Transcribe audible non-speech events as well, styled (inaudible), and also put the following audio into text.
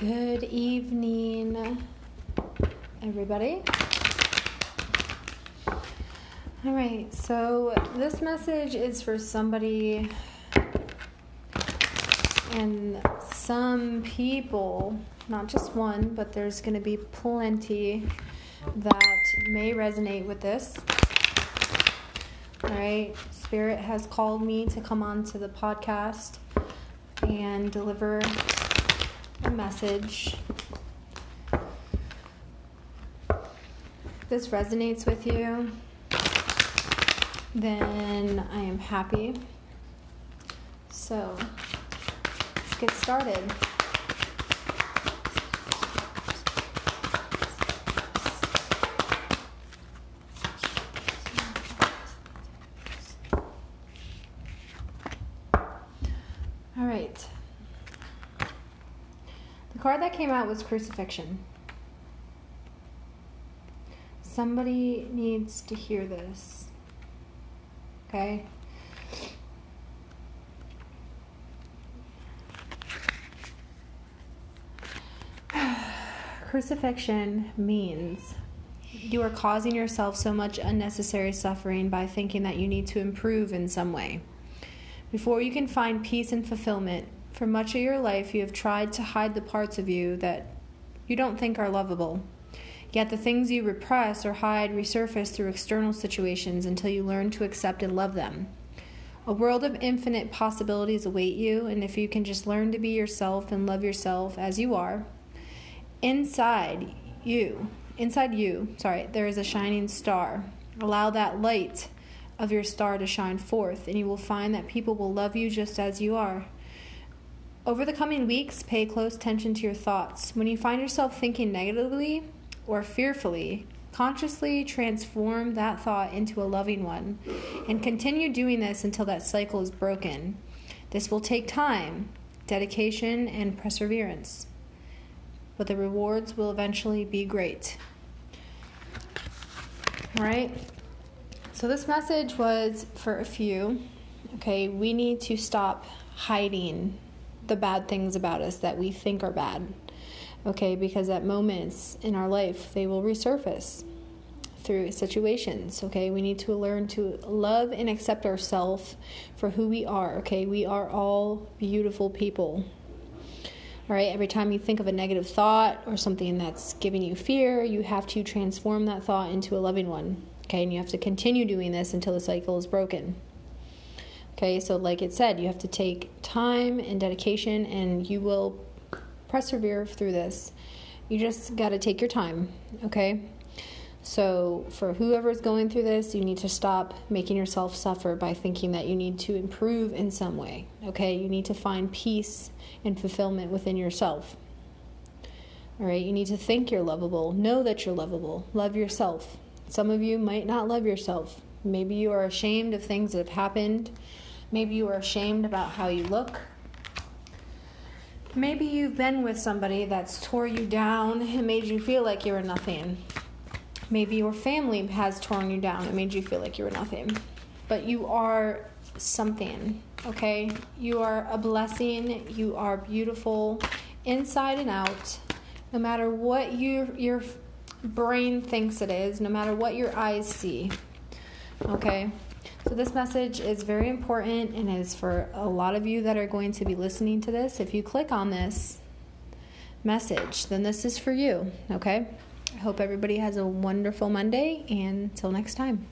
Good evening, everybody. All right, so this message is for somebody and some people, not just one, but there's going to be plenty that may resonate with this. All right, Spirit has called me to come on to the podcast and deliver a message. If this resonates with you, then I am happy. So let's get started. All right. The card that came out was crucifixion. Somebody needs to hear this. Okay? (sighs) Crucifixion means you are causing yourself so much unnecessary suffering by thinking that you need to improve in some way. Before you can find peace and fulfillment, for much of your life you have tried to hide the parts of you that you don't think are lovable. Yet the things you repress or hide resurface through external situations until you learn to accept and love them. A world of infinite possibilities await you, and if you can just learn to be yourself and love yourself as you are, inside you, inside you, sorry, there is a shining star. Allow that light of your star to shine forth, and you will find that people will love you just as you are. Over the coming weeks, pay close attention to your thoughts. When you find yourself thinking negatively, or fearfully, consciously transform that thought into a loving one and continue doing this until that cycle is broken. This will take time, dedication, and perseverance, but the rewards will eventually be great. All right? So, this message was for a few. Okay, we need to stop hiding the bad things about us that we think are bad okay? Because at moments in our life, they will resurface through situations, okay? We need to learn to love and accept ourselves for who we are, okay? We are all beautiful people. All right, every time you think of a negative thought or something that's giving you fear, you have to transform that thought into a loving one, okay? And you have to continue doing this until the cycle is broken. Okay, so like it said, you have to take time and dedication, and you will persevere through this. You just got to take your time, okay? So, for whoever's going through this, you need to stop making yourself suffer by thinking that you need to improve in some way, okay? You need to find peace and fulfillment within yourself. All right, you need to think you're lovable, know that you're lovable, love yourself. Some of you might not love yourself. Maybe you are ashamed of things that have happened. Maybe you are ashamed about how you look Maybe you've been with somebody that's tore you down and made you feel like you were nothing. Maybe your family has torn you down and made you feel like you were nothing. But you are something, okay? You are a blessing. You are beautiful inside and out. No matter what your your brain thinks it is, no matter what your eyes see. Okay? So, this message is very important and is for a lot of you that are going to be listening to this. If you click on this message, then this is for you, okay? I hope everybody has a wonderful Monday, and until next time.